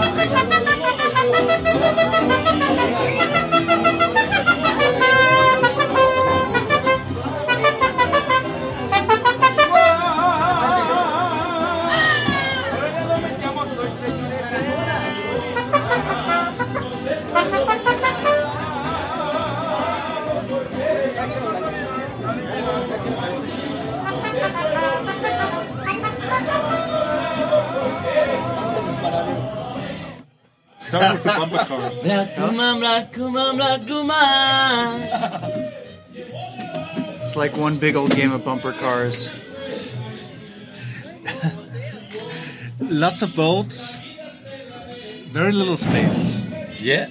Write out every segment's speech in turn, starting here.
Start like one big old game of bumper cars. Lots of boats. Very little space. Yeah.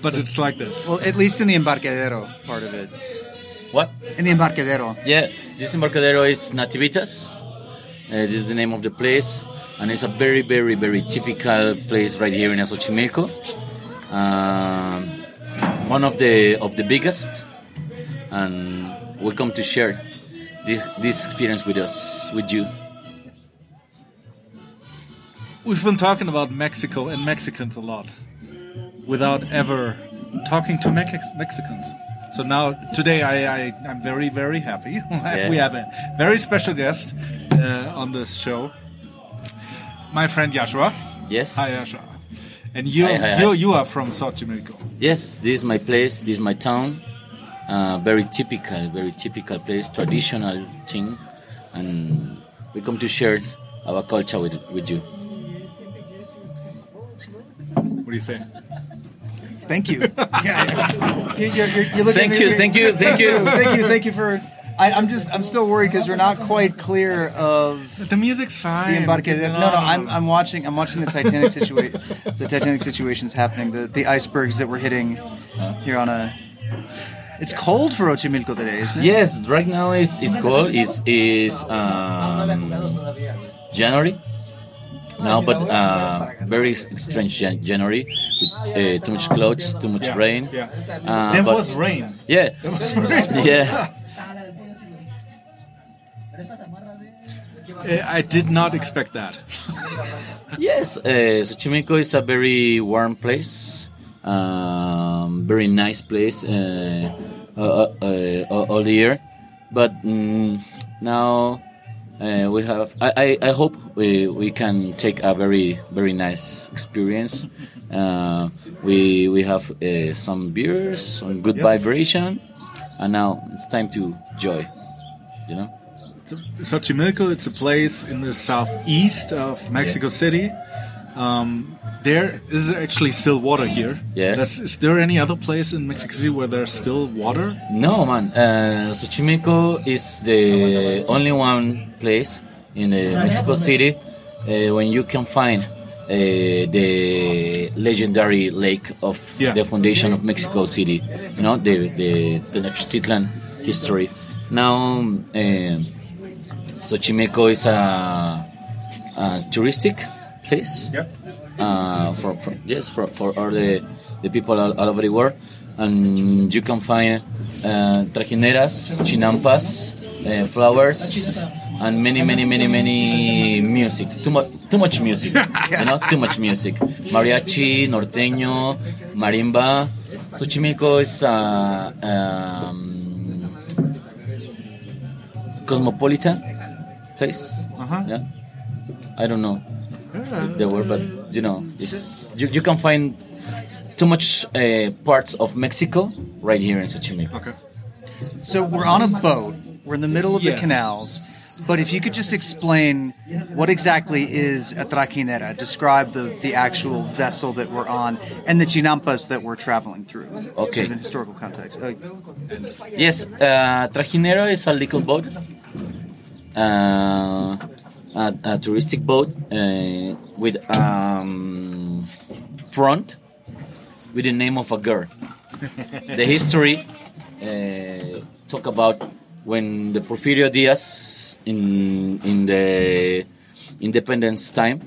But it's like this. Well, at least in the embarcadero part of it. What? In the embarcadero. Yeah, this embarcadero is Nativitas. Uh, this is the name of the place, and it's a very, very, very typical place right here in Xochimilco. Um, one of the of the biggest, and we come to share this, this experience with us, with you. We've been talking about Mexico and Mexicans a lot without ever talking to Mex- Mexicans. So now, today, I, I, I'm very, very happy. we have a very special guest uh, on this show. My friend Joshua. Yes. Hi, Joshua. And you, Hi, hi, hi. you, you are from Xochimilco. Yes, this is my place. This is my town. Uh, very typical, very typical place, traditional thing, and we come to share our culture with with you. What do you say? Thank you. Yeah, you're, you're, you're looking Thank at you, me- thank you, thank you. thank you, thank you for. I, I'm just, I'm still worried because we're not quite clear of The music's fine. the embarcadero. No, no, I'm, I'm watching, I'm watching the Titanic situation, the Titanic situations happening, the, the icebergs that we're hitting here on a. It's cold for Xochimilco today, isn't it? Yes, right now it's it's cold. It's is um, January now, but uh, very strange January with uh, too much clouds, too much Yeah, rain. yeah. Uh, there was rain. Yeah, There was rain. yeah. Uh, I did not expect that. Yes, uh, Xochimilco is a very warm place, um, very nice place uh, uh, uh, uh, all the year. But mm, now uh, we have. I, I, I hope we, we can take a very very nice experience. Uh, we we have uh, some beers, some good Yes. vibration, and now it's time to joy. You know. Xochimilco, it's a place in the southeast of Mexico City. Um, there is actually still water here. Yeah. That's, is there any other place in Mexico City where there's still water? No, man. Uh, Xochimilco is the only one place in uh, Mexico City uh, when you can find uh, the legendary lake of Yeah. the foundation of Mexico City. You know, the the Tenochtitlan history. Now, uh, Xochimilco is a, a touristic place Yep. Uh, for, for yes for, for all the, the people all, all over the world. And you can find uh, trajineras chinampas uh, flowers and many many many many music. Too much too much music you know too much music. Mariachi norteño marimba. Xochimilco is uh, um, cosmopolitan place. Uh-huh. yeah. I don't know the word, but you know, it's, you, you can find too much uh, parts of Mexico right here in Xochimilco. Okay. So we're on a boat. We're in the middle of the Yes. canals. But if you could just explain what exactly is a trajinera, describe the, the actual vessel that we're on and the chinampas that we're traveling through. Okay. Sort of in historical context. Uh, Yes, uh, Trajinero is a little boat, uh, a, a touristic boat uh, with um, front with the name of a girl. the history uh, talk about when the Porfirio Diaz in in the independence time,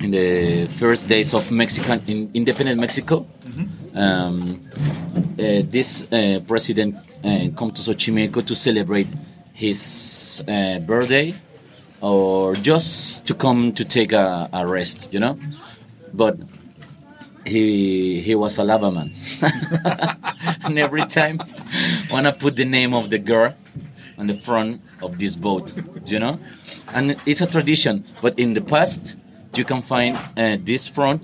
in the first days of Mexican in independent Mexico, um, uh, this uh, president uh, come to Xochimilco to celebrate his uh, birthday or just to come to take a, a rest, you know. But he he was a lava man, and every time when I put the name of the girl on the front of this boat, you know. And it's a tradition, but in the past you can find uh, this front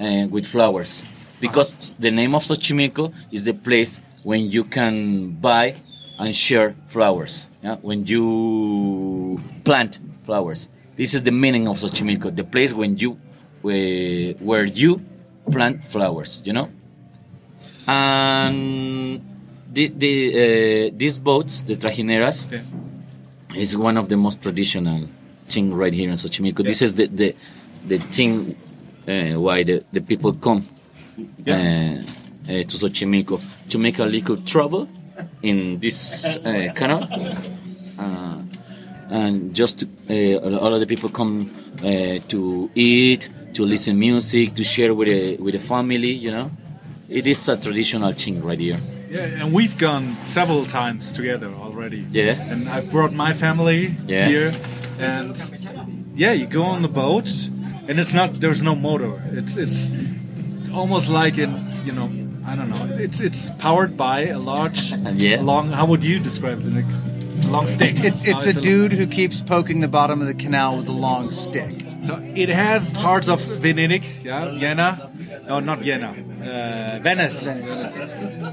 uh, with flowers because the name of Xochimilco is the place when you can buy and share flowers. Yeah? When you plant flowers, this is the meaning of Xochimilco, the place when you where, where you plant flowers. You know, and the, the uh, these boats, the trajineras, Okay. is one of the most traditional thing right here in Xochimilco. This is the the, the thing uh, why the, the people come uh, uh, to Xochimilco to make a little travel in this uh, canal. Uh, and just uh, all of the people come uh, to eat, to listen music, to share with the, with the family. You know, it is a traditional thing right here. Yeah, and we've gone several times together already. Yeah. And I've brought my family Yeah. here, and yeah, you go on the boat, and it's not there's no motor. It's it's almost like in you know I don't know. It's it's powered by a large Yeah. long. How would you describe it? Like, a long stick. It's it's Oh, a dude who keeps poking the bottom of the canal with a long stick. So it has parts of Venedig, yeah, Vienna. No, not Vienna. Uh, Venice.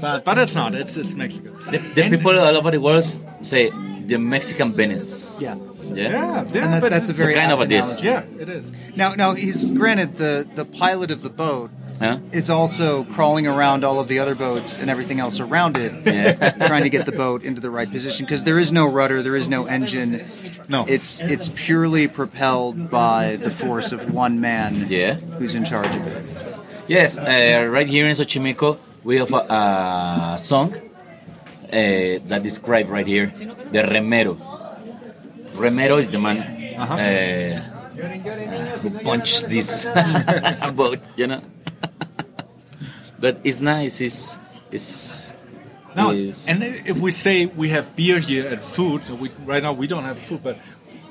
But but it's not. It's it's Mexico. The, the And- people all over the world say the Mexican Venice. Yeah. Yeah. Yeah, yeah, And that, but that's a it's- very kind of a diss. analogy. Yeah, it is. Now, now he's granted the the pilot of the boat Huh? is also crawling around all of the other boats and everything else around it, Yeah. trying to get the boat into the right position because there is no rudder, there is no engine. No. It's it's purely propelled by the force of one man Yeah. who's in charge of it. Yes, uh, right here in Xochimilco, we have a, a song uh, that describes right here the remero. Remero is the man Uh-huh. uh, who punched this boat, you know. But it's nice. It's it's. No, it's- and if we say we have beer here and food, we, right now we don't have food, but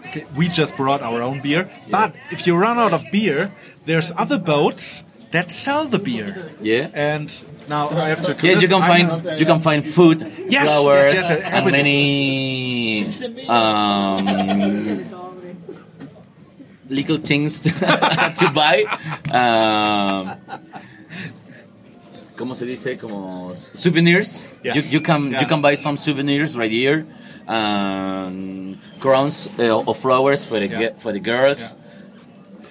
okay, we just brought our own beer. But if you run out of beer, there's other boats that sell the beer. Yeah. And now I have to. yeah, you can I'm- find you can find food, Yes, flowers, yes, yes, and many um, little things to, to buy. Um, ¿Cómo se dice? Como souvenirs. Yes. You, you can Yeah. you can buy some souvenirs right here. Um, crowns uh, of flowers for the Yeah. for the girls.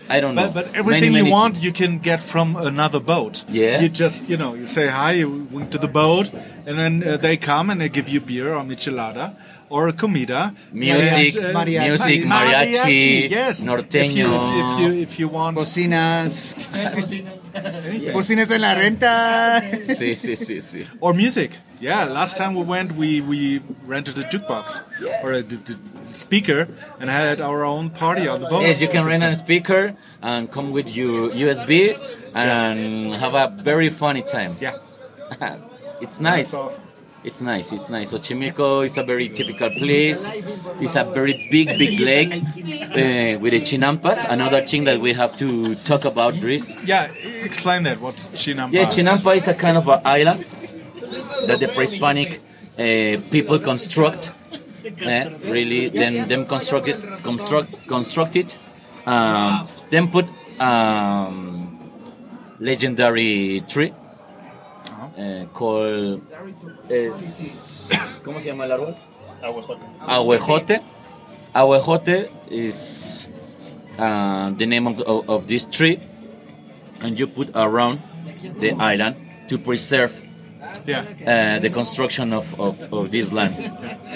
I don't know. But, but everything Many, you want, things. you can get from another boat. Yeah. You just, you know, you say hi, you went to the boat, and then uh, they come and they give you beer or michelada or comida. Music, And, uh, Mariachi. music, mariachi, yes. norteño. If you, if, you, if you want. Bocinas. Bocinas en la renta. sí, sí, sí, sí. Or music. Yeah, last time we went, we, we rented a jukebox or a d- d- speaker and had our own party on the boat. Yes, you can rent a speaker and come with your USB and have a very funny time. Yeah. It's nice. That's awesome. It's nice. It's nice. Xochimilco is a very typical place. It's a very big, big lake uh, with the chinampas. Another thing that we have to talk about, Dries. Yeah, explain that. What's Chinampa? Yeah, Chinampa is a kind of an island that the pre-Hispanic uh, people construct. eh, really, then them construct it, construct, construct it, um, then put um, legendary tree uh, called es, ¿cómo se llama el árbol? Ahuejote. Ahuejote is uh, the name of, of, of this tree, and you put around the island to preserve Yeah. uh, the construction of, of, of this land.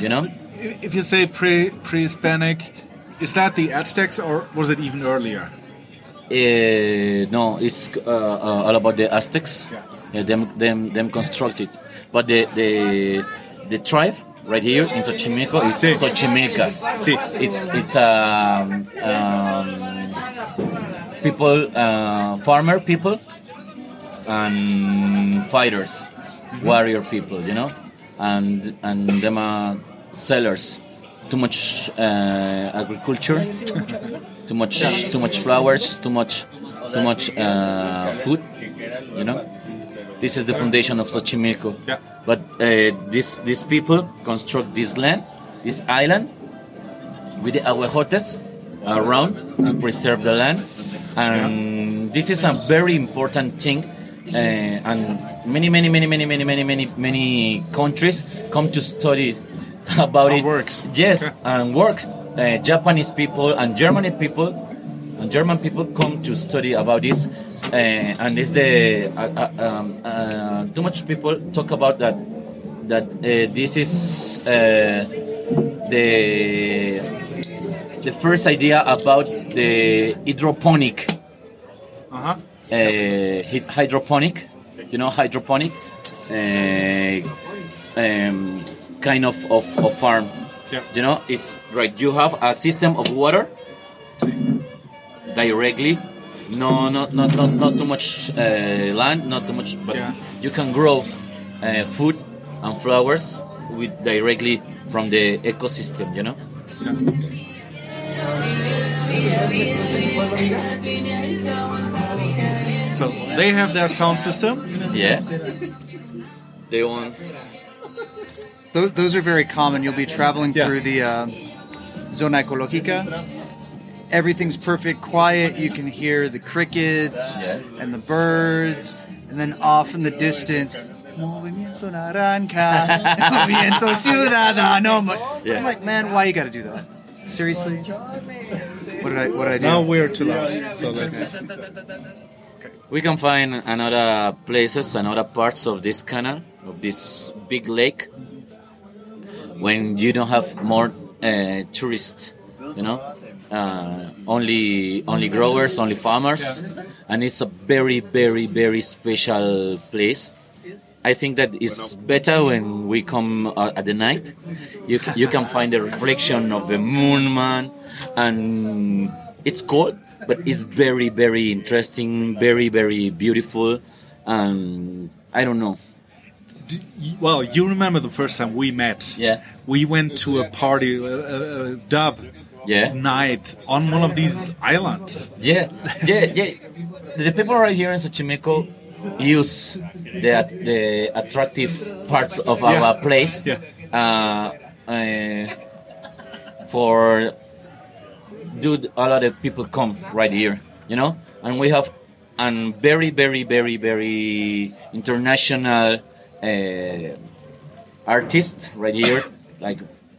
You know? If you say pre pre Hispanic, is that the Aztecs or was it even earlier? Uh, no, it's uh, uh, all about the Aztecs. Yeah. Yeah, them, them, them constructed. But the, the, the tribe right here in Xochimilco is Sí. Xochimilcas. Sí. It's, it's um, um, people, uh, farmer people, and fighters, Mm-hmm. warrior people, you know, and and them are sellers too much uh, agriculture, too much too much flowers, too much too much uh, food. You know, this is the foundation of Xochimilco. Yeah. But uh, these these people construct this land, this island, with the ahuejotes around to preserve the land, and this is a very important thing. Uh, and many, many, many, many, many, many, many, many countries come to study about it. works. Yes, Okay. and works. Uh, Japanese people and German people and German people come to study about this, uh, and it's the uh, uh, um, uh, too much people talk about that that uh, this is uh, the the first idea about the hydroponic Uh-huh. uh, hydroponic, you know, hydroponic uh, um, kind of, of, of farm. Yeah. You know, it's right. You have a system of water directly. No, not not not, not too much uh, land, not too much, but Yeah. you can grow uh, food and flowers with directly from the ecosystem. You know. So they have their sound system. Yeah. They want. Those, those are very common. You'll be traveling Yeah. through the uh, Zona Ecológica. Everything's perfect, quiet. You can hear the crickets Yeah. and the birds, and then off in the distance, Movimiento Naranja, Movimiento Ciudadano. I'm like, man, why you got to do that? Seriously? What did I? What did I do? Now we're too loud. So let's. We can find another places, another parts of this canal, of this big lake, when you don't have more uh, tourists, you know, uh, only only growers, only farmers, and it's a very very very special place. I think that it's better when we come uh, at the night. You you can find the reflection of the moon, man, and it's cold, but it's very very interesting, very very beautiful, and I don't know. Well, you remember the first time we met? Yeah. We went to a party, a, a, a dub Yeah, night on one of these islands. yeah, yeah, yeah. The people right here in Xochimilco use the the attractive parts of Yeah. our place. Yeah. uh, uh, for dude a lot of people come right here you know and we have an very very very very international uh, artist right here like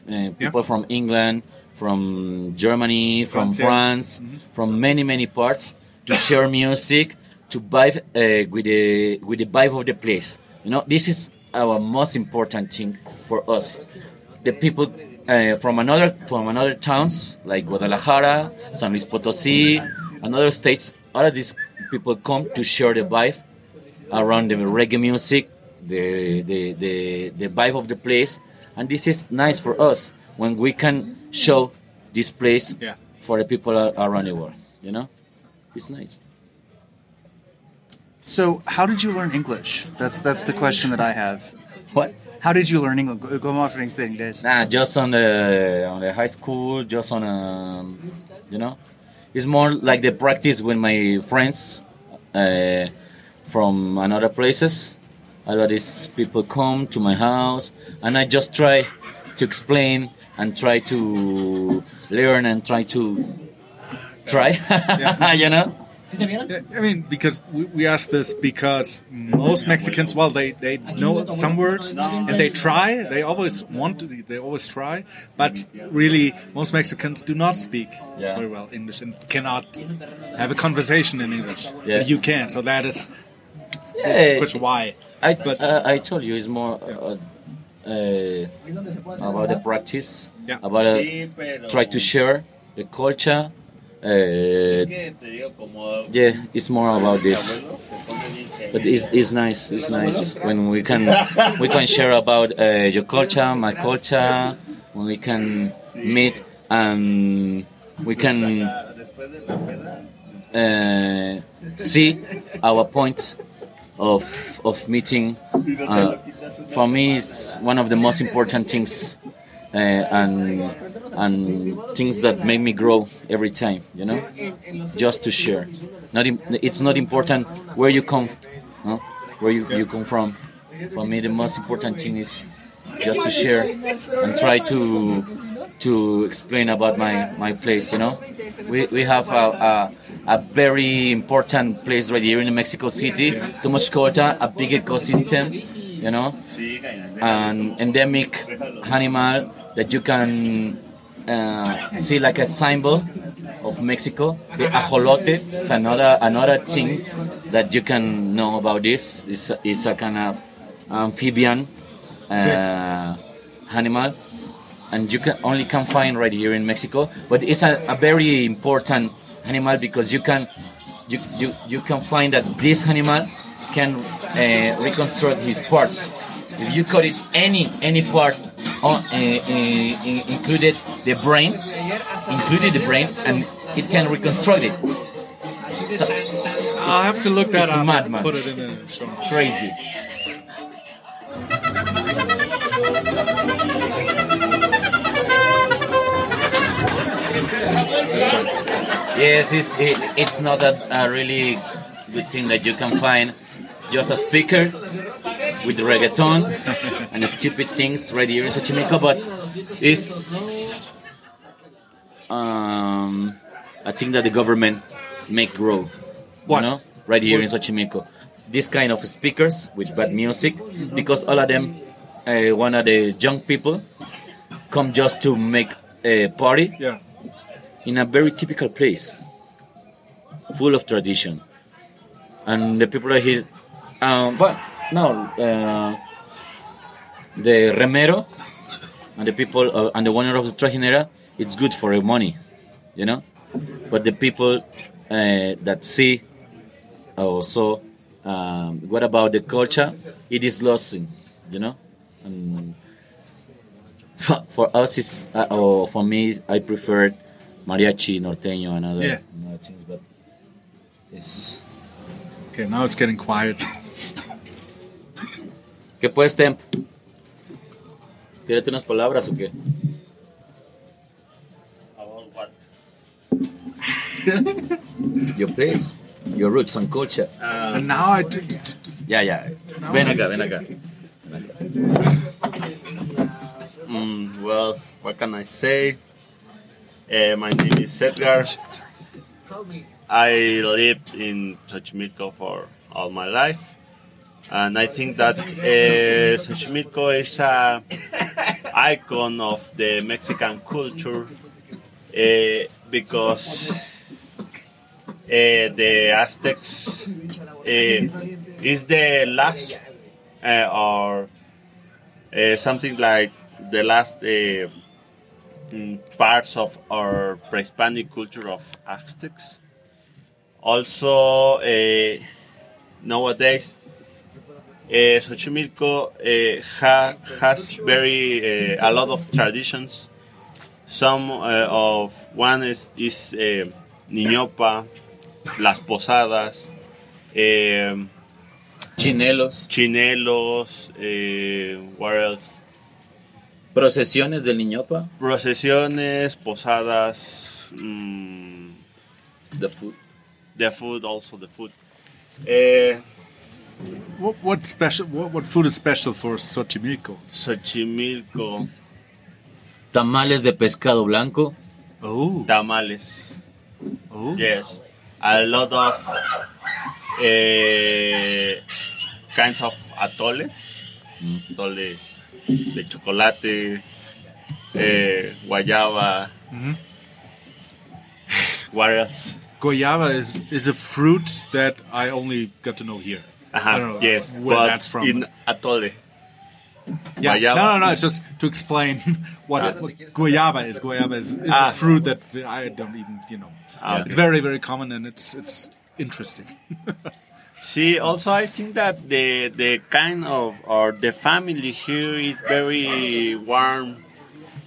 uh, people from england from germany from France, france from many many parts to share music to vibe uh, with the with the vibe of the place. You know this is our most important thing for us. The people uh, from another from another towns like Guadalajara, San Luis Potosí, and other states. All of these people come to share the vibe around the reggae music, the the the, the vibe of the place, and this is nice for us when we can show this place Yeah. for the people around the world. You know, it's nice. So, how did you learn English? That's that's the question that I have. What? How did you learn English? ¿Cómo aprendiste inglés? Nah, just on the on the high school, just on um, you know, it's more like the practice with my friends uh, from another places. A lot of these people come to my house, and I just try to explain and try to learn and try to try, you know. I mean, because we, we ask this because most Mexicans, well, they, they know some words and they try. They always want to. They always try, but really, most Mexicans do not speak Yeah. very well English and cannot have a conversation in English. Yeah. You can, so that is Yeah, that's why. I But- uh, I told you it's more uh, uh, about the practice, Yeah. about uh, try to share the culture. Uh, yeah, it's more about this. But it's, it's nice. It's nice when we can we can share about uh, your culture, my culture. When we can meet and we can uh, see our points of of meeting. Uh, for me, it's one of the most important things uh, and and things that make me grow every time. You know, just to share. Not it's not important where you come, huh? where you, you come from. For me, the most important thing is just to share and try to to explain about my, my place. You know, we, we have a, a, a very important place right here in Mexico City, Tumascota, a big ecosystem. You know, an endemic animal that you can uh, see like a symbol of Mexico. The ajolote is another another thing that you can know about this. It's, it's a kind of amphibian uh, animal, and you can only can find right here in Mexico. But it's a, a very important animal because you can you, you, you can find that this animal can uh, reconstruct his parts. If you cut it any any part, on, uh, uh, included the brain, included the brain, and it can reconstruct it. So, I'll have to look that it's up. mad, man. Put it in the show notes. crazy. Yes, it's it, it's not a, a really good thing that you can find just a speaker with reggaeton and stupid things right here in Xochimilco, but it's um, a thing that the government make grow. What? You know, right here in Xochimilco. This kind of speakers with bad music, because all of them, uh, one of the young people, come just to make a party Yeah. in a very typical place, full of tradition, and the people are here. Um, but no, uh, the remero and the people uh, and the owner of the trajinera, it's good for the money, you know. But the people uh, that see also, um, what about the culture? It is losing, you know. And for, for us, it's uh, or for me, I prefer mariachi, norteño, and other, Yeah. and other things. But it's Okay, now it's getting quiet. ¿Qué puedes, Temp? ¿Tírate unas palabras o qué? About what? Your place, your roots and culture. and now I. d- d- d- Ya, ya. Ven acá, ven acá. Mm, well, what can I say? Uh, my name is Edgar. I lived in Xochimilco for all my life, and I think that uh, Xochimilco is a icon of the Mexican culture uh, because uh, the Aztecs is the last or something like the last mm, parts of our pre-Hispanic culture of Aztecs. Also, nowadays, uh, Xochimilco uh, ha- has very uh, a lot of traditions. Some uh, of one is is Niñopa, las posadas. Chinelos. chinelos, eh, what else? Procesiones del Niñopa. Procesiones, posadas, mm, The food. the food, also the food. Eh, What, what special? What, what food is special for Xochimilco? Xochimilco, Tamales de pescado blanco. Oh, tamales, oh. yes. A lot of eh, kinds of atole, atole de chocolate, eh, guayaba. What else? Goyava is is a fruit that I only got to know here. I don't Uh-huh, know yes, where but that's from. in atole. yeah. guayaba. No, no, no. It's just to explain what, Ah. what Goyava is. Goyava is, is Ah. a fruit that I don't even, you know. Ah, It's very, very common and it's it's interesting. See, also I think that the the kind of or the family here is very warm.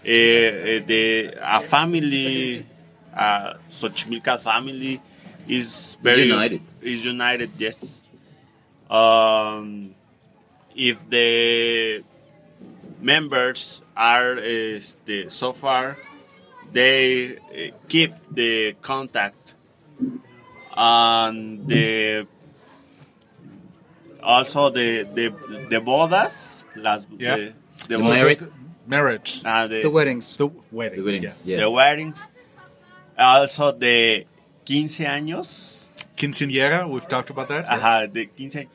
Uh, uh, the a family, uh, Xochimilca family, is very united. Is united, yes. Um, if the members are is the so far they uh, keep the contact and the also the the the bodas las Yeah. the, the, The marriage. Marriage. uh, the, The weddings. The weddings. The weddings, yeah. yeah. the weddings also the 15 años Quinceañera, we've talked about that. yes. Ajá, the 15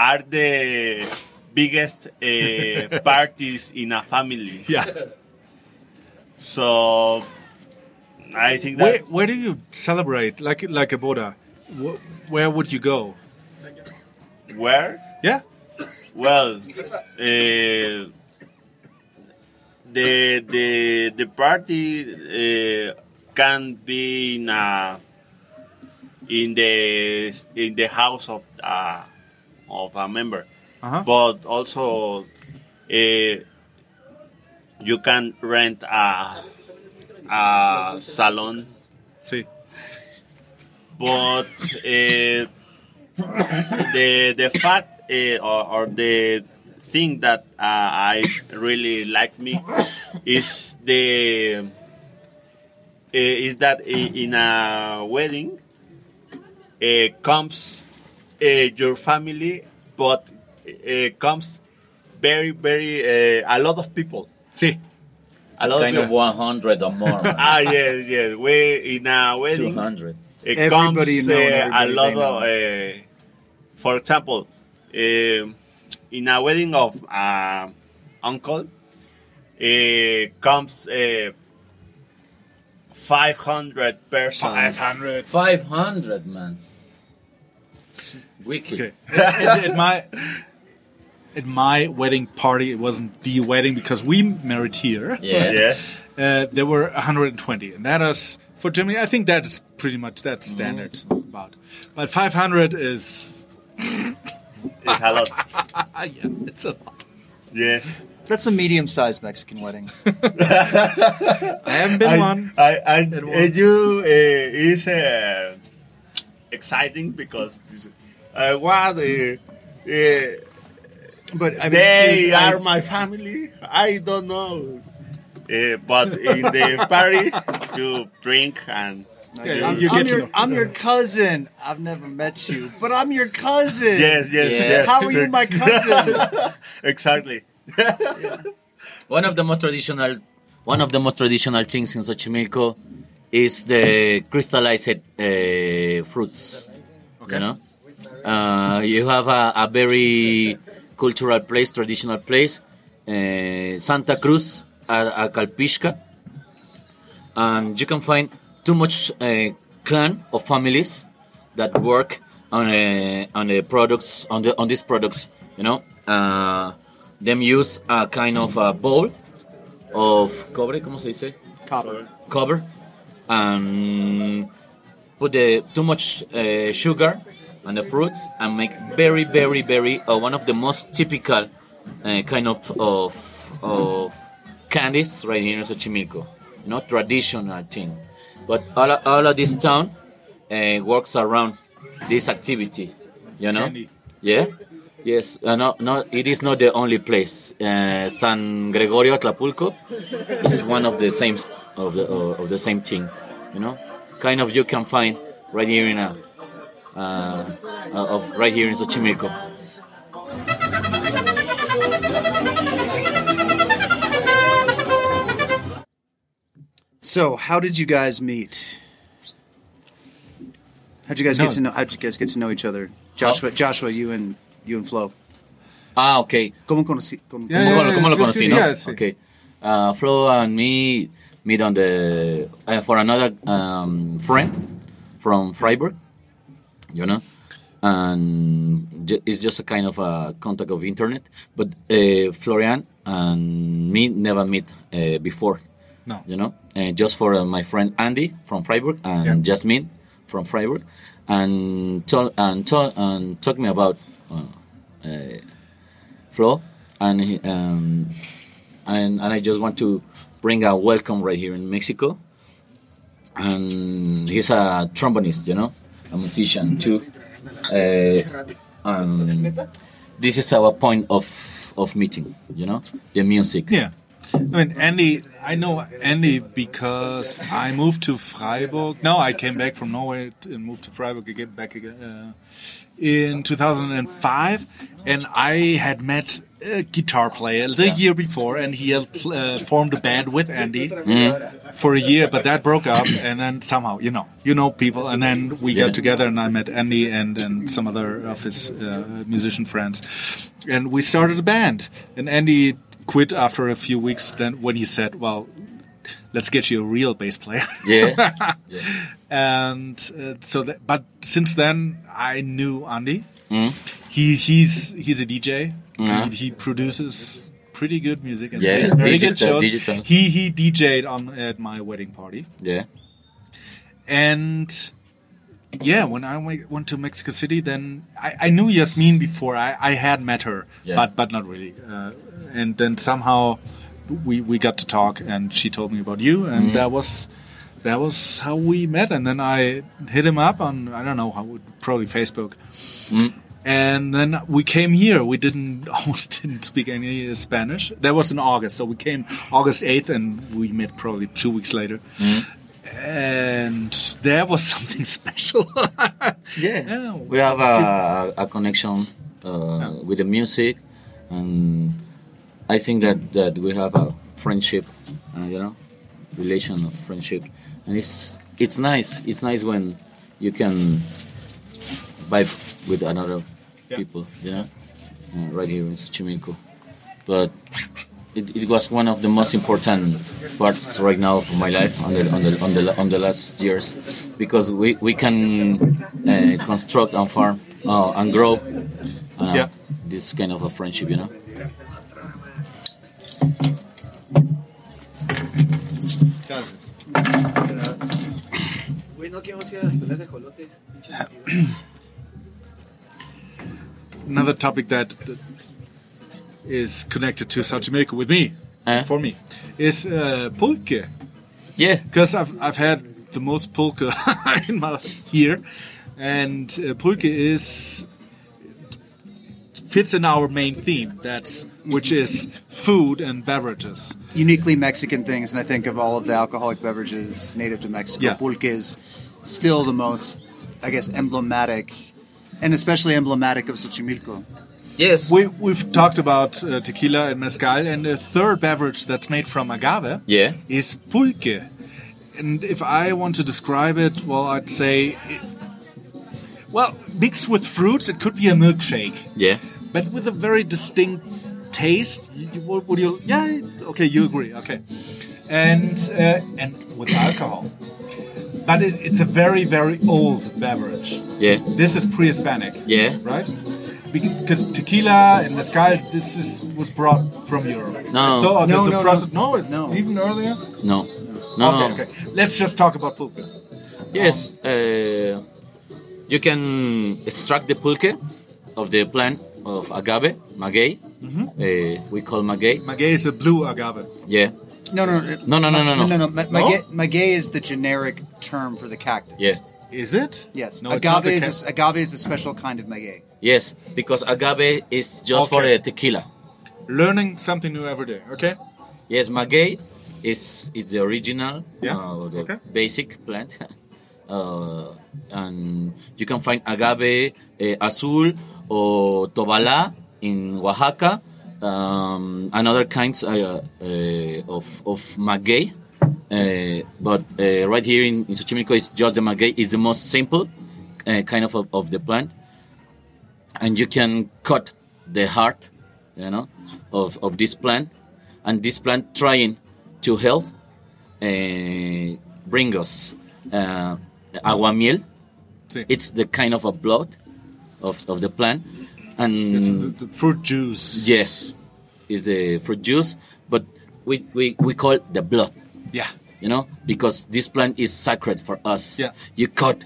are the biggest uh, parties in a family. Yeah. So I think that Where, where do you celebrate like like a Buddha? Wh- Where would you go? where Yeah. well uh, the the the party uh, can be in a in the in the house of uh, of a member. Uh-huh. but also uh, you can rent a, a salon See. but uh, the the fact uh, or, or the thing that uh, I really like me is the is that in a wedding comes your family, but uh, comes very very uh, a lot of people. See. A lot of Kind of of 100 or more. Ah yes yes. We in a wedding 200. it Everybody comes know uh, a lot of, uh, for example, um in a wedding of uh, uncle, uh, comes uh, 500 persons. hundred. 500, man. Wicked. Okay. at, at my at my wedding party, it wasn't the wedding because we married here. Yeah. Yeah. Uh, there were 120, and that is for Germany. I think that's pretty much that's standard about. But 500 is It's a lot. ah, yeah, it's a lot. Yeah. That's a medium-sized Mexican wedding. I haven't been I, one. I, I, At one. you uh, is uh, exciting because uh, what uh, uh, But I mean, they I- are my family. I don't know. Uh, but in the party, you drink and Yeah, I'm, you I'm get to your. I'm your cousin. I've never met you, but I'm your cousin. yes, yes, Yeah. yes. How are you my cousin? exactly. One of the most traditional, one of the most traditional things in Xochimilco is the crystallized uh, fruits. Okay. You know, uh, you have a, a very cultural place, traditional place, uh, Santa Cruz, a, a and you can find too much uh, clan of families that work on uh, on the products on the on these products. You know, uh, them use a kind of a bowl of cobre, ¿cómo se dice? Copper. cover and put the too much uh, sugar and the fruits and make very very very uh, one of the most typical uh, kind of of of candies right here in Xochimilco not traditional thing but all, all of this town uh, works around this activity you know Candy. yeah yes uh, no no it is not the only place uh, San Gregorio Atlapulco is one of the same of the of the same thing, you know. Kind of you can find right here in a uh, of right here in Xochimilco. So, how did you guys meet? How'd you guys No. get to know? How'd you guys get to know each other? Joshua, Joshua, you and you and Flo. Ah, okay. ¿Cómo conocí? cómo- Yeah, ¿Cómo, yeah, cómo- yeah, cómo lo yeah, conocí, yeah, no? sí. Okay. Uh, Flo and me meet on the uh, for another um, friend from Freiburg, you know, and it's just a kind of a contact of internet. But uh, Florian and me never meet uh, before, No. you know, uh, just for uh, my friend Andy from Freiburg and Yeah. Jasmine from Freiburg, and told and told and talked me about uh, uh, Flo, and he, um, and and I just want to bring a welcome right here in Mexico. And he's a trombonist, you know, a musician too. Uh, um, this is our point of of meeting. You know, the music. Yeah. I mean, Andy, I know Andy because I moved to Freiburg. No, I came back from Norway and moved to Freiburg again, back again, uh, in 2005. And I had met a guitar player the year before, and he had uh, formed a band with Andy for a year, but that broke up. And then somehow, you know, you know people. And then we Yeah. got together, and I met Andy and, and some other of his uh, musician friends. And we started a band. And Andy quit after a few weeks then when he said, well, let's get you a real bass player. Yeah. and uh, so that, but since then I knew Andy. Mm. He he's he's a DJ. He, he produces pretty good music and Yeah, very- digital- good shows. digital. He he DJ'd on at my wedding party. yeah. And yeah, when I went to Mexico City, then I, I knew Yasmin before. I, I had met her, Yeah. but but not really. Uh, and then somehow we we got to talk, and she told me about you, and that was that was how we met. And then I hit him up on I don't know how probably Facebook. And then we came here. We didn't almost didn't speak any Spanish. That was in August, so we came August eighth, and we met probably two weeks later and there was something special. Yeah. Yeah. We have a, a connection uh, with the music, and I think that, that we have a friendship, uh, you know, relation of friendship, and it's it's nice. It's nice when you can vibe with another Yeah. people, you know, uh, right here in Xochimilco. But it, it was one of the most important parts right now of my life on the on the on the, on the last years because we we can uh, construct and farm uh, and grow uh, Yeah. this kind of a friendship you know Güey, no queremos ir a las peleas de jolotes. Another topic that that is connected to Xochimilco with me, Eh? for me, is uh, pulque. yeah Because I've, I've had the most pulque in my life here, and uh, pulque is fits in our main theme. That's which is food and beverages. uniquely Mexican things, and I think of all of the alcoholic beverages native to Mexico, Yeah. pulque is still the most, I guess, emblematic, and especially emblematic of Xochimilco. yes We, we've talked about uh, tequila and mezcal, and the third beverage that's made from agave yeah is pulque. And if I want to describe it, well, I'd say, it, well, mixed with fruits, it could be a milkshake, yeah but with a very distinct taste. You, you, would would you? Yeah, okay, you agree. Okay, and uh, and with alcohol, but it, it's a very very old beverage. yeah This is pre-Hispanic. Yeah. Right? Because tequila and mezcal, this is was brought from Europe. No. So uh, No, the, the no, process, no. no, it's No. even earlier. no no okay, no okay. Let's just talk about pulque. Yes, uh, you can extract the pulque of the plant of agave, maguey. Uh, we call maguey. Maguey is a blue agave. Yeah, No, no, No, no, no, no, no. no, no. Ma- Maguey, maguey is the generic term for the cactus. yeah, Is it? Yes. No, it's not agave the is ca- a, agave is a special kind of maguey. yes, because agave is just for Okay. the tequila. learning something new every day. Okay. Yes, maguey is is the original, Yeah, uh, the okay. basic plant, uh, and you can find agave uh, azul or tobala in Oaxaca, um, and other kinds uh, uh, of of maguey. Uh, but uh, right here in, in Xochimilco, it's just the maguey. is the most simple uh, kind of, of of the plant, and you can cut the heart, you know, of, of this plant, and this plant trying to help uh, bring us uh, aguamiel. Sí. It's the kind of a blood of, of the plant, and It's the, the fruit juice. yeah, is the fruit juice, but we, we, we call it the blood, Yeah. you know, because this plant is sacred for us. Yeah. You cut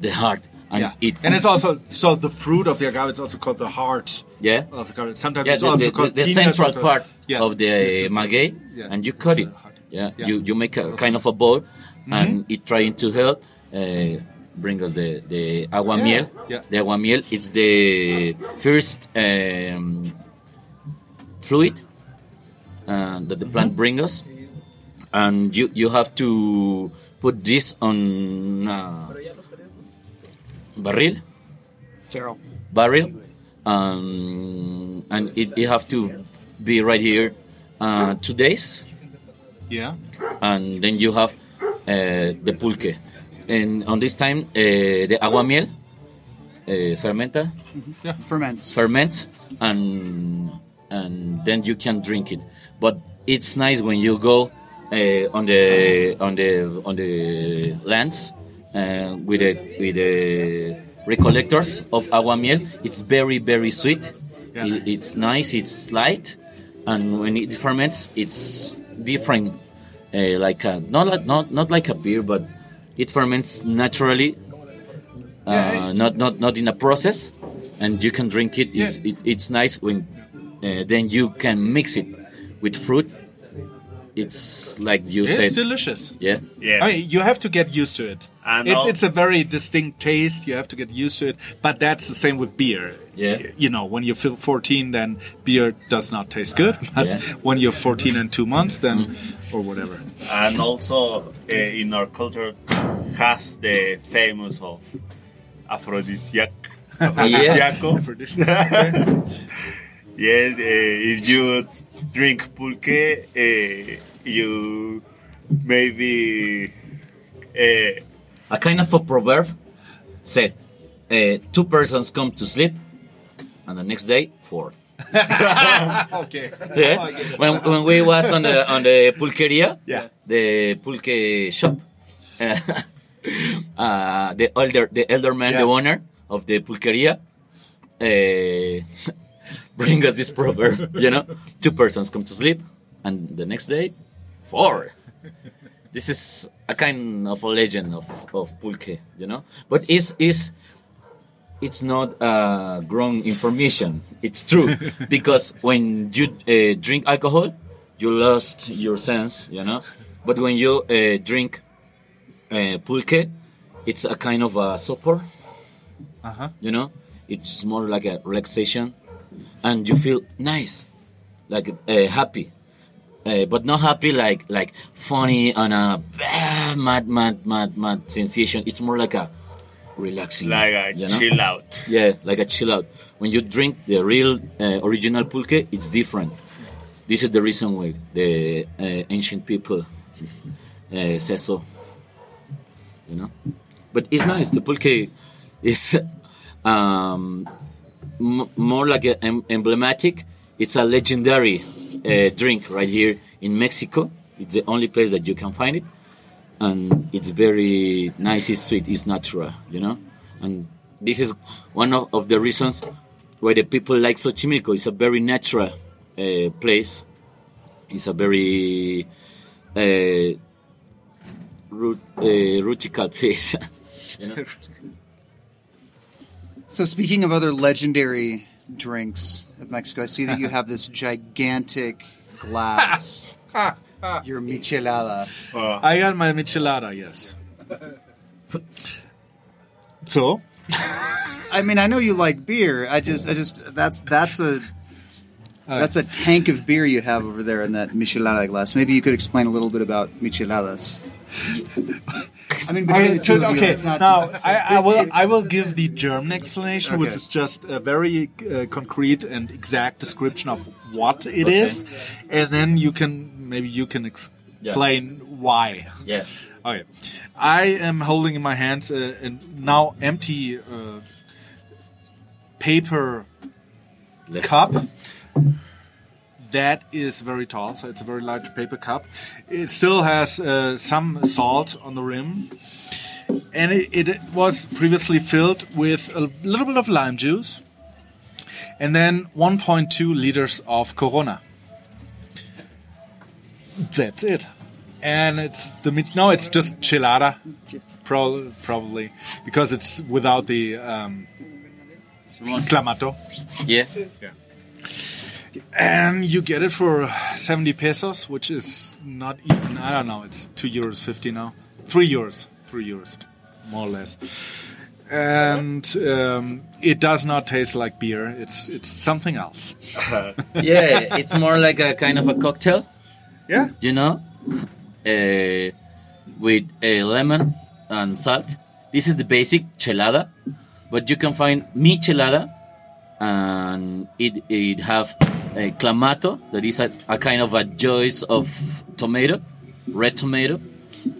the heart and yeah. eat. And it's also so the fruit of the agave is also called the heart yeah. of the agave. Sometimes Yeah, it's the, also the, called the, the central part Yeah. of the it's- maguey, yeah. and you cut It's it. Yeah, Yeah. you you make a kind of a bowl, and it trying to help uh, bring us the the agua miel. Yeah. The agua miel. It's the first um, fluid uh, that the plant brings us, and you you have to put this on uh, barril Farrell. barrel, um, and it, it have to be right here uh, two days, Yeah. and then you have uh, the pulque. And on this time, uh, the agua miel uh, fermenta, Ferments. ferment, and and then you can drink it. But it's nice when you go uh, on the on the on the lands uh, with the with the recollectors of agua miel. It's very very sweet. Yeah. It- it's nice. It's light, and when it ferments, it's different. Uh, like a, not like- not not like a beer, but it ferments naturally. Uh, not not not in a process, and you can drink it. It's, it, it's nice when uh, then you can mix it with fruit. It's like you say It's said, delicious. yeah. Yeah. I mean, you have to get used to it. And it's it's a very distinct taste. You have to get used to it. But that's the same with beer. Yeah. You know, when you feel 14, then beer does not taste good. But Yeah. When you're 14 and two months, then or whatever. and also uh, in our culture has the famous of aphrodisiac aphrodisiaco yes uh, if you drink pulque uh, you maybe uh, A kind of a proverb said, uh, two persons come to sleep, and the next day four. Okay. Yeah. when, when we was on the on the pulqueria, Yeah. the pulque shop, uh, the elder the elder man, the owner of the pulqueria, uh, bring us this proverb. You know, two persons come to sleep, and the next day, four. This is a kind of a legend of, of pulque, you know, but it's is it's not uh, wrong information. It's true because when you uh, drink alcohol, you lost your sense, you know. But when you uh, drink uh, pulque, it's a kind of a supper. Uh-huh. you know. It's more like a relaxation, and you feel nice, like uh, happy. Uh, but not happy like like funny and a mad mad mad mad sensation. It's more like a relaxing, like a you know? chill out Yeah, like a chill out. When you drink the real uh, original pulque, it's different. This is the reason why the uh, ancient people uh, say so. You know, but it's nice. The pulque is um, m- more like em- emblematic. It's a legendary uh, drink right here in Mexico. It's the only place that you can find it and it's very nice, it's sweet, it's natural, you know. And this is one of, of the reasons why the people like Xochimilco. It's a very natural uh, place. It's a very uh, root, uh, rutical place. you know? So speaking of other legendary drinks of Mexico, I see that you have this gigantic glass. Your michelada. Uh, I got my michelada, yes. so, I mean, I know you like beer. I just, I just, that's that's a that's a tank of beer you have over there in that michelada glass. Maybe you could explain a little bit about micheladas. I mean, between I, the two of you, okay, it's not. now I, I will I will give the German explanation, which is just a very uh, concrete and exact description of what it is, and then you can maybe you can explain why. Yeah. Okay, I am holding in my hands a, a now empty uh, paper Let's- cup. That is very tall, so it's a very large paper cup. It still has uh, some salt on the rim, and it, it was previously filled with a little bit of lime juice, and then 1.2 liters of Corona. That's it, and it's the no, it's just chilada, pro- probably because it's without the um, clamato. Yeah. And you get it for 70 pesos, which is not even, I don't know, it's 2 euros 50 now. 3 euros. 3 euros. more or less. And um, it does not taste like beer. It's it's something else. yeah, it's more like a kind of a cocktail, Yeah. you know, uh, with a lemon and salt. This is the basic chelada, but you can find michelada, and it it have a clamato that is a, a kind of a juice of tomato, red tomato,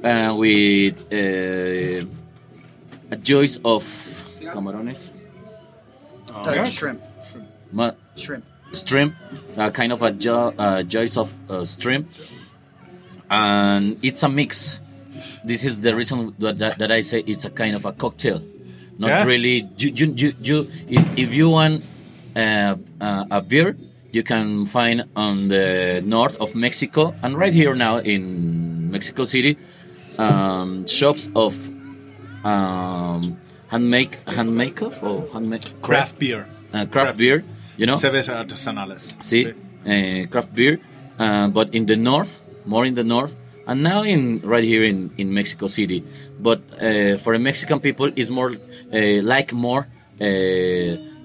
uh, with uh, a juice of camarones, Uh, shrimp. ma- Shrimp. shrimp, a kind of a jo- uh, juice of uh, shrimp, and it's a mix. This is the reason that, that, that I say it's a kind of a cocktail, not Yeah. really. You, you, you, you, if, if you want uh, uh, a beer, you can find on the north of Mexico and right here now in Mexico City, um, shops of um, handmake, handmake or handmade Craft beer. uh, craft beer. You know, Cerveza artesanales. see, uh, craft beer, uh, but in the north, more in the north, and now in right here in, in Mexico City. But uh, for the Mexican people, it's more uh, like more uh,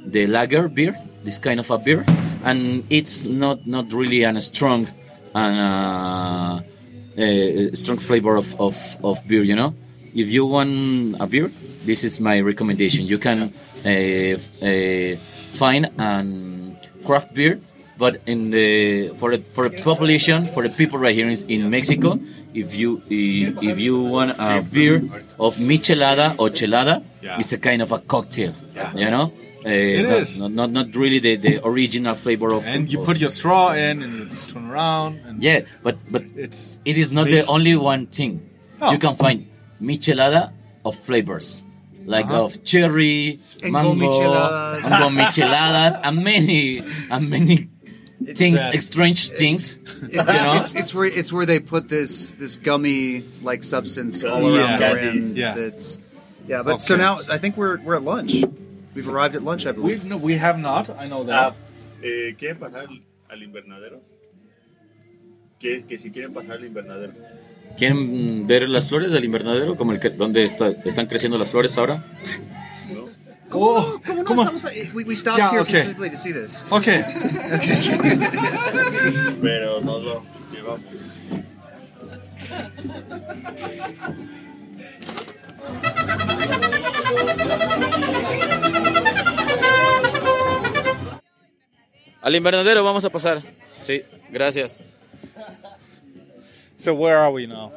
the lager beer, this kind of a beer, and it's not not really a strong and uh, uh, strong flavor of, of, of beer. You know, if you want a beer, this is my recommendation. You can uh, uh, find an craft beer, but in the for the for the population for the people right here in, in Mexico, if you if, if you want a beer of michelada or chelada, Yeah. it's a kind of a cocktail. You know. Uh, It not, is. not, not not really the, the original flavor of And you of- put your straw in and you turn around. And yeah but but It's it is not the only one thing. Oh. You can find michelada of flavors, like Uh-huh. of cherry, And mango, gomicheladas. and gomicheladas, and many, and many things, uh, strange things. It's, you know? it's, it's where it's where they put this this gummy like substance all Yeah. around the rim. Yeah. That's yeah. But so now I think we're we're at lunch. We've arrived at lunch, I believe. We've no, we have not. I know Ah, that. eh, ¿Quieren pasar al, al invernadero? Que, que si quieren pasar al invernadero. ¿Quieren ver las flores del invernadero? Como el que, donde está- están creciendo las flores ahora. Oh, ¿Cómo no come on. estamos ahí? We, we stopped Yeah, here okay. specifically to see this. Okay. Pero no lo llevamos. Al invernadero vamos a pasar. Sí, gracias. So where are we now?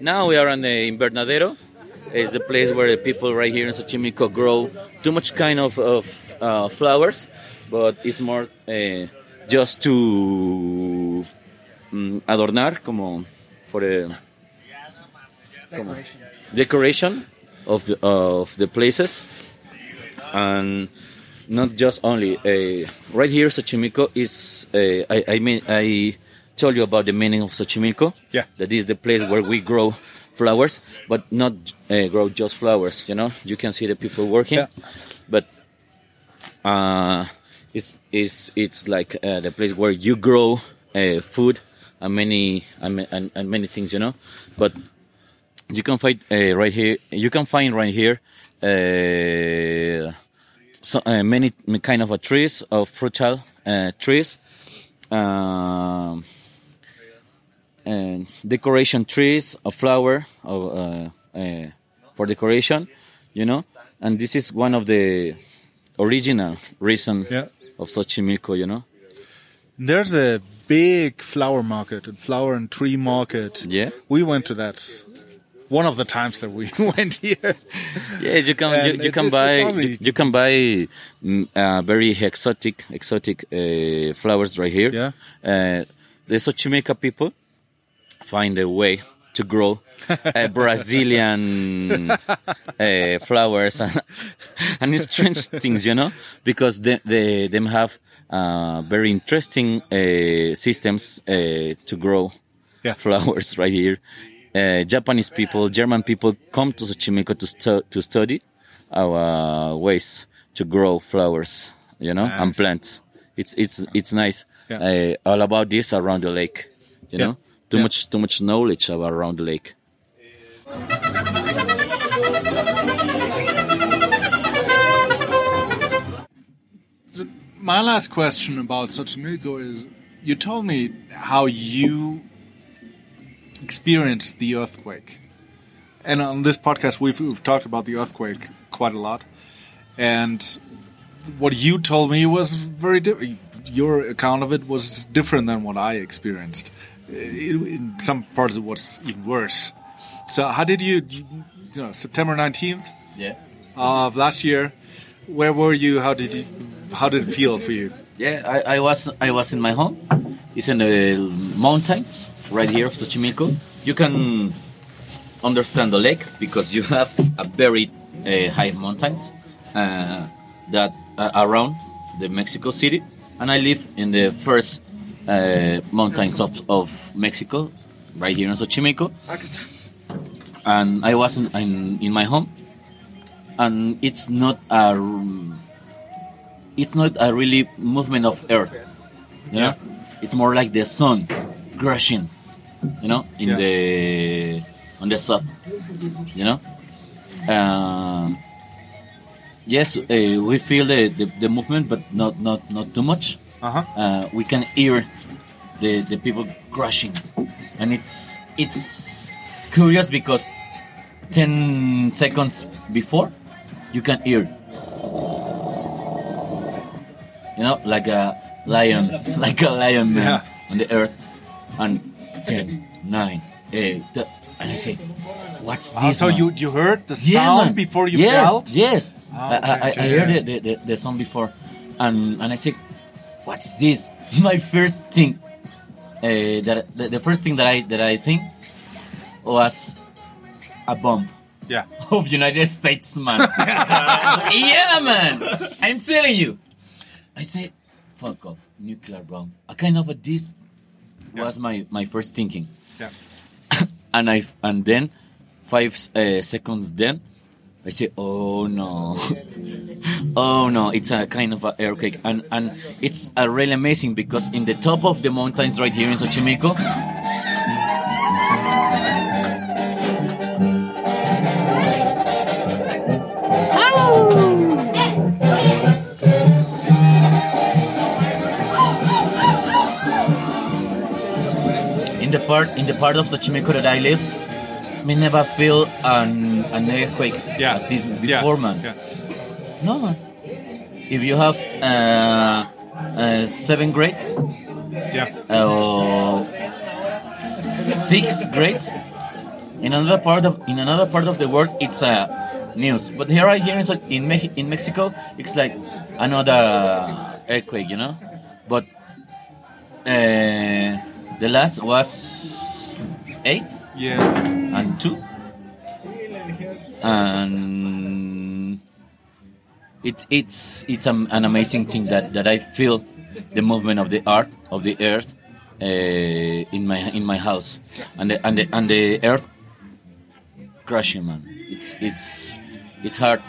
Now we are on the invernadero. It's the place where the people right here in Xochimilco grow too much kind of, of uh, flowers, but it's more uh, just to mm, adornar, como for the como decoration of the, of the places, and not just only. Uh, right here, Xochimilco is. Uh, I, I mean, I told you about the meaning of Xochimilco. Yeah. That is the place where we grow flowers, but not uh, grow just flowers. You know, you can see the people working, Yeah. but uh, it's it's it's like uh, the place where you grow uh, food and many and, and, and many things. You know, but you can find uh, right here. You can find right here. So, uh, many kind of a trees of fruital uh, trees um, and decoration trees of flower of, uh, uh, for decoration you know and this is one of the original reason Yeah. of Xochimilco you know There's a big flower market, a flower and tree market. Yeah. We went to that one of the times that we went here. Yes, you can you, you can buy you, you can buy uh, very exotic exotic uh, flowers right here. Yeah. Uh, the Xochimilco people find a way to grow uh, Brazilian uh, flowers and, and strange things, you know, because they, they them have uh, very interesting uh, systems uh, to grow Yeah. flowers right here. Uh, Japanese people, German people come to Xochimilco to, stu to study our ways to grow flowers, you know, nice. and plants. It's it's it's nice. Yeah. Uh, all about this around the lake, you yeah. know. Too yeah. much too much knowledge about around the lake. My last question about Xochimilco is: You told me how you experienced the earthquake, and on this podcast we've, we've talked about the earthquake quite a lot, and what you told me was very different. Your account of it was different than what I experienced. It- in some parts, it was even worse. So, how did you, you know, September nineteenth Yeah. of last year? Where were you? How did you? How did it feel for you? Yeah, I, I was I was in my home. It's in the mountains right here of Xochimilco. You can understand the lake because you have a very uh, high mountains uh, that uh, around the Mexico City, and I live in the first uh, mountains of, of Mexico, right here in Xochimilco. And I was in, in, in my home, and it's not a it's not a really movement of earth. You know? It's more like the sun crushing you know in Yeah. the on the sun you know uh, yes uh, we feel the, the, the movement but not not not too much Uh-huh. uh, we can hear the, the people crushing and it's it's curious because 10 seconds before you can hear you know, like a lion, like a lion man Yeah. on the earth. And 10, 9, 8, th- and I say, what's Ah, this? so man?" you you heard the Yeah, sound man. before you yes, felt? Yes, Ah, I, I, okay, I okay, heard the, the, the song before, and and I said, "What's this?" My first thing, uh, that the, the first thing that I that I think was a bomb Yeah. of United States, man. yeah, man. I'm telling you. I say, fuck off, nuclear bomb. A kind of a this was my my first thinking. Yeah. and I and then five uh, seconds then I say oh no. Oh no it's a kind of a earthquake. And and it's uh, really amazing because in the top of the mountains right here in Xochimilco in the part in the part of Xochimilco that I live we never feel an, an earthquake Yeah. as this Yeah. before man Yeah. no man if you have uh, uh, seven grades Yeah. uh, six grades in another part of in another part of the world it's uh, news but here right here in, Mex- in Mexico it's like another earthquake you know but uh, the last was eight? Yeah. and two? And it, it's it's an, an amazing thing that, that I feel the movement of the art of the earth uh, in my in my house. And the, and the, and the earth crushing man. It's it's it's hard.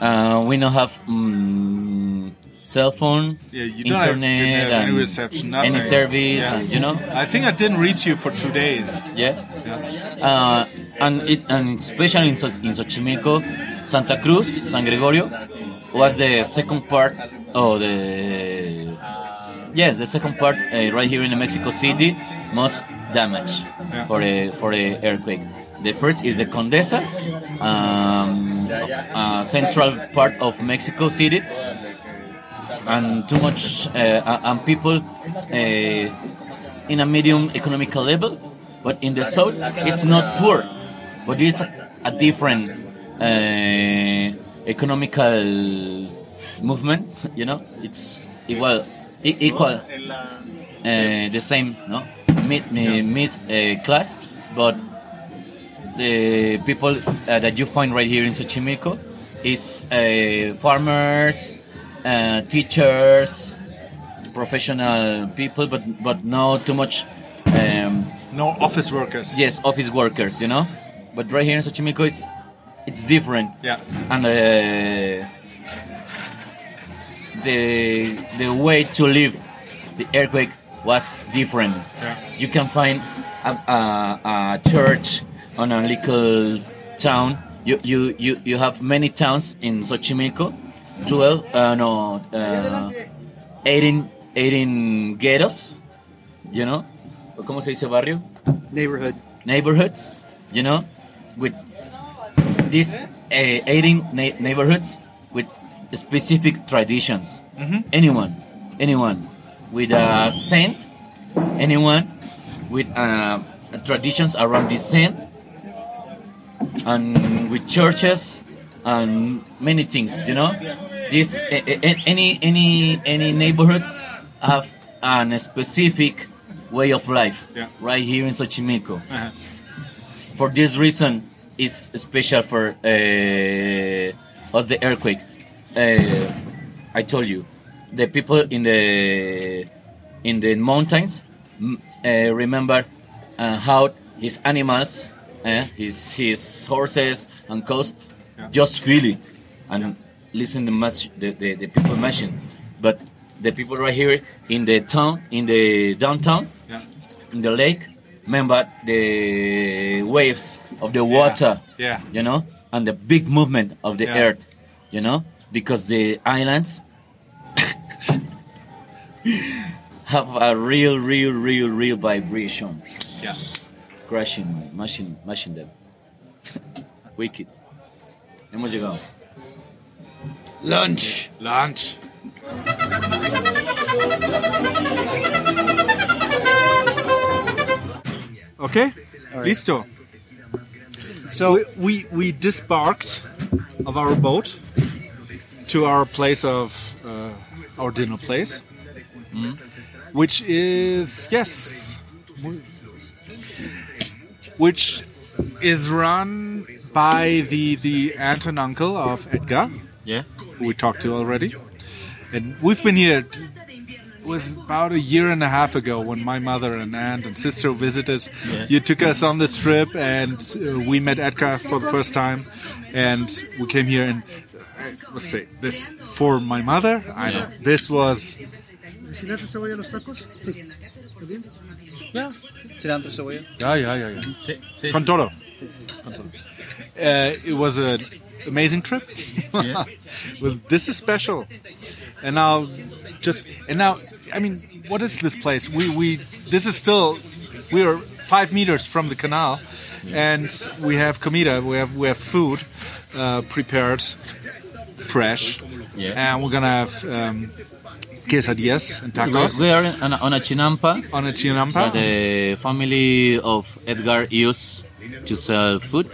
Uh, we don't have mm, cell phone Yeah, you don't internet have any reception, any service Yeah. and you know I think I didn't reach you for two days. yeah Yeah. uh, and it and especially in, So- in Xochimilco, Santa Cruz, San Gregorio was the second part of the yes the second part uh, right here in Mexico City most damage Yeah. for a for a earthquake. The first is the Condesa, um, uh, central part of Mexico City, and too much uh, and people uh, in a medium economical level, but in the south it's not poor, but it's a, a different uh, economical movement. You know, it's equal, e- equal, uh, the same, no, mid mid uh, class, but the people uh, that you find right here in Xochimilco is uh, farmers, uh, teachers, professional people, but but not too much. Um, No office workers. yes, office workers, you know. But right here in Xochimilco, it's it's different, Yeah. and uh, the the way to live the earthquake was different. Yeah. You can find a, a, a church on a little town. You, you, you, you have many towns in Xochimilco. 12, uh, no, uh, 18, 18 ghettos, you know, or ¿cómo se dice barrio? Neighborhood. Neighborhoods, you know, with these uh, 18 na- neighborhoods with specific traditions. Anyone, anyone with a saint, anyone with uh, traditions around this saint, and with churches and many things, you know. This any any any neighborhood have a specific way of life Yeah. right here in Xochimilco. Uh-huh. For this reason, it's special for uh, us the earthquake. Uh, I told you, the people in the in the mountains uh, remember uh, how his animals, uh, his his horses and cows, just feel it and listen the mas- the, the, the people mention. But the people right here in the town, in the downtown, Yeah. in the lake, remember the waves of the water, Yeah. you know, and the big movement of the Yeah. earth, you know, because the islands have a real, real, real, real vibration, Yeah. crashing, mashing, mashing them. Wicked. Hemos llegado. Lunch. Lunch. Okay, listo. So We we disembarked of our boat to our place of uh, our dinner place, which is yes, which is run by the the aunt and uncle of Edgar. Yeah. who we talked to already. And we've been here. It was about a year and a half ago when my mother and aunt and sister visited. Yeah. You took us on this trip, and uh, we met Edgar for the first time. And we came here, and uh, let's say this for my mother. I know this was ¿Cilantro, cebolla, los tacos? Sí. ¿Está bien? cilantro cebolla. yeah yeah yeah yeah con todo. Uh, it was an amazing trip. well, this is special, and now just and now I mean, what is this place? We we this is still we are five meters from the canal, and we have comida. We have we have food uh, prepared, fresh, Yeah. and we're gonna have um, quesadillas and tacos we are on a, on a chinampa on a chinampa. the family of Edgar used to sell food.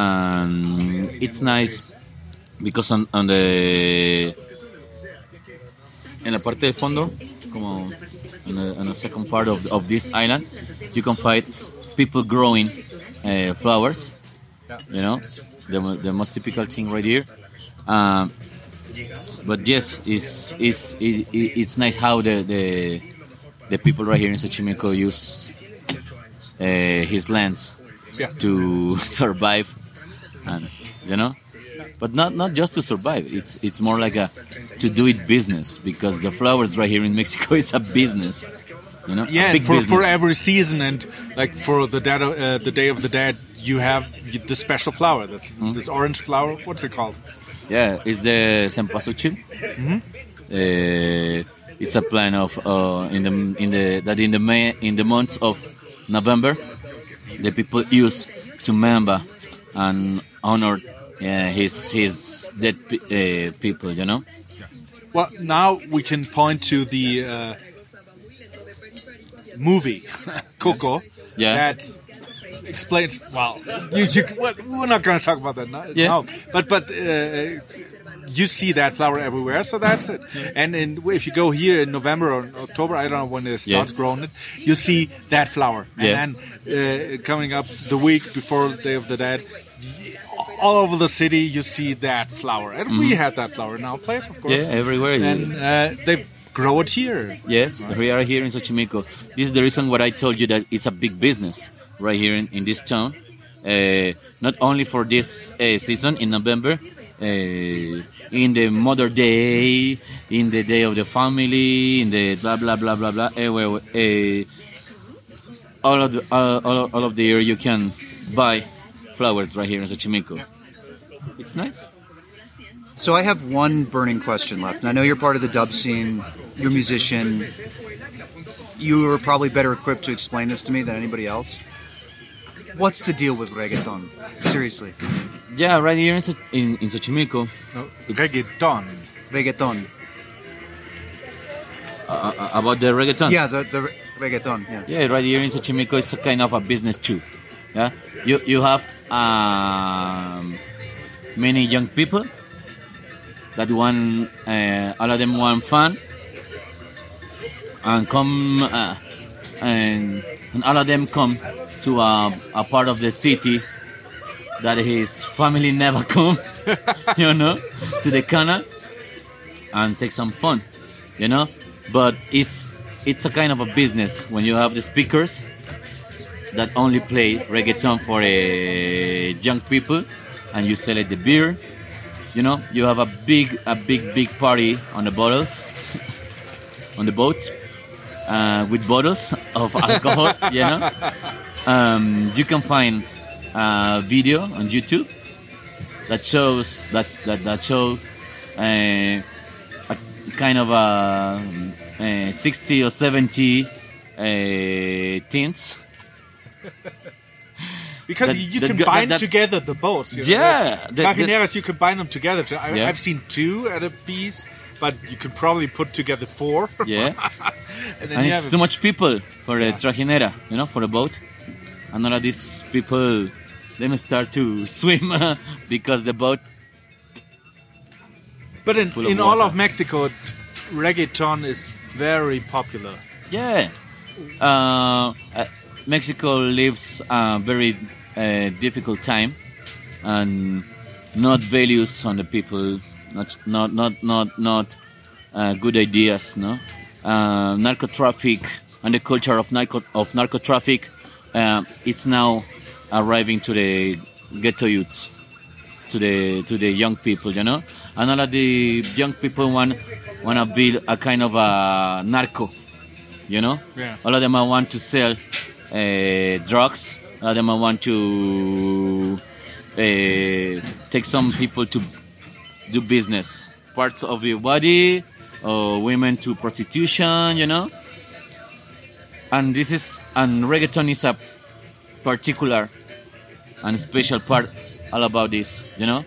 And it's nice because on, on the en la parte fondo, como in the, second part of, of this island, you can find people growing uh, flowers. You know, the, the most typical thing right here. Um, but yes, it's it's it, it- it's nice how the, the the people right here in Xochimilco use uh, his lands Yeah. to survive, and you know, but not not just to survive. It's it's more like a to do it business because the flowers right here in Mexico is a business. You know, Yeah, for, for every season and like for the dead, uh, the day of the dead, you have the special flower. That's Hmm? this orange flower. What's it called? Yeah, it's the cempasúchil. Uh, it's a plant of uh, in the in the that in the May, in the months of November, the people use to remember and honor uh, his his dead uh, people. You know. Well, now we can point to the uh, movie Coco. Yeah. That explains. Well, you, you, we're not going to talk about that now. Yeah. no. But but uh, you see that flower everywhere, so that's it. And in, if you go here in November or October, I don't know when it starts Yeah. growing it, you see that flower. Yeah. And then uh, coming up the week before Day of the Dead. All over the city, you see that flower, and we had that flower in our place, of course. Mm-hmm. Yeah, everywhere. And uh, they grow it here. Yes, we are here in Xochimilco. This is the reason what I told you that it's a big business right here in, in this town. Uh, not only for this uh, season in November, uh, in the Mother Day, in the Day of the Family, in the blah blah blah blah blah. Uh, uh, all of the all, all of the year you can buy flowers right here in Xochimilco. It's nice. So I have one burning question left, and I know you're part of the dub scene. You're a musician. You are probably better equipped to explain this to me than anybody else. What's the deal with reggaeton? Seriously, Yeah, right here in, So- in, in Xochimilco, No, It's- reggaeton. reggaeton. uh, uh, about the reggaeton. Yeah, the the reggaeton. Yeah. Yeah, right here in Xochimilco, it's a kind of a business too. Yeah, you you have um, many young people that want uh, all of them want fun. And come uh, and, and all of them come to a, a part of the city that his family never come, you know, to the canal and take some fun, you know. But it's it's a kind of a business when you have the speakers that only play reggaeton for uh, young people, and you sell it the beer. You know, you have a big a big big party on the bottles, on the boats, uh, with bottles of alcohol. you know, um, you can find a video on YouTube that shows that that that shows uh, a kind of a, uh 60 or 70 uh, teens. Because That- you that can go- bind that- together the boats. You know? Yeah, The that- that- you can bind them together. I, Yeah. I've seen two at a piece, but you could probably put together four. Yeah. and and it's have too much people for a trajinera, you know, for a boat. And all of these people, they may start to swim because the boat. But in, in all of Mexico, reggaeton is very popular. Yeah, uh, uh, Mexico lives a very uh, difficult time, and not values on the people, not not not not not uh, good ideas, no. Uh, narco traffic and the culture of narco of narco traffic, uh, it's now arriving to the ghetto youths, to the to the young people, you know. And all of the young people want want to build a kind of a narco, you know. Yeah. All of them want to sell uh, drugs. Of them want to uh, take some people to do business, parts of your body, or women to prostitution, you know. And this is and reggaeton is a particular and special part all about this, you know.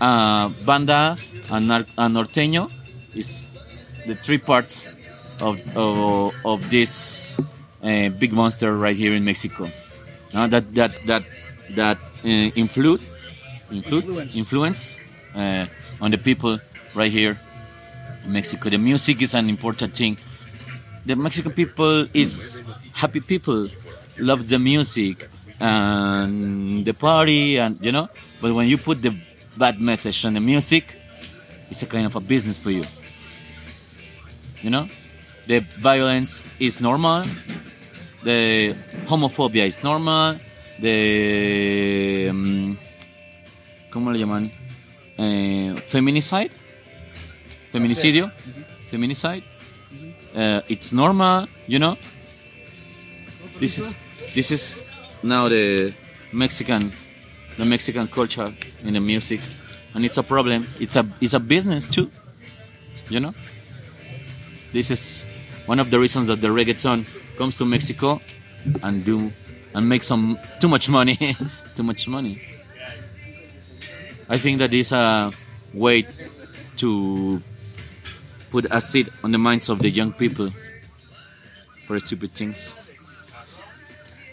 Uh, banda and, and norteño is the three parts of of, of this uh, big monster right here in Mexico. Uh, that that that that uh, influ- influ- influence uh, on the people right here in Mexico. The music is an important thing. The Mexican people is happy people, love the music and the party, and you know. But when you put the bad message on the music, it's a kind of a business for you. You know, the violence is normal, the homophobia is normal, the um, ¿cómo le llaman? Eh, feminicide, feminicidio, feminicide. Uh, it's normal, you know. This is this is now the Mexican the Mexican culture in the music, and it's a problem. It's a it's a business too, you know. This is one of the reasons that the reggaeton comes to Mexico and do and make some too much money, too much money. I think that is a way to put a seed on the minds of the young people for stupid things.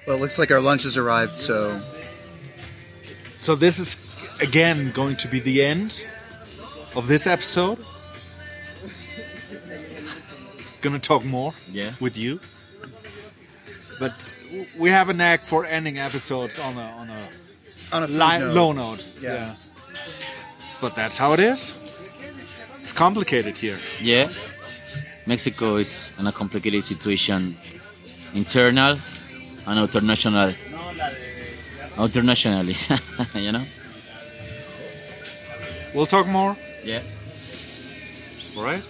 Well, it looks like our lunch has arrived, so So this is again going to be the end of this episode. Gonna talk more Yeah. with you, but we have a knack for ending episodes on a on a on a li- note, low note. Yeah. But that's how it is. It's complicated here. Yeah, Mexico is in a complicated situation, internal and international. Internationally, you know. We'll talk more. Yeah. All right.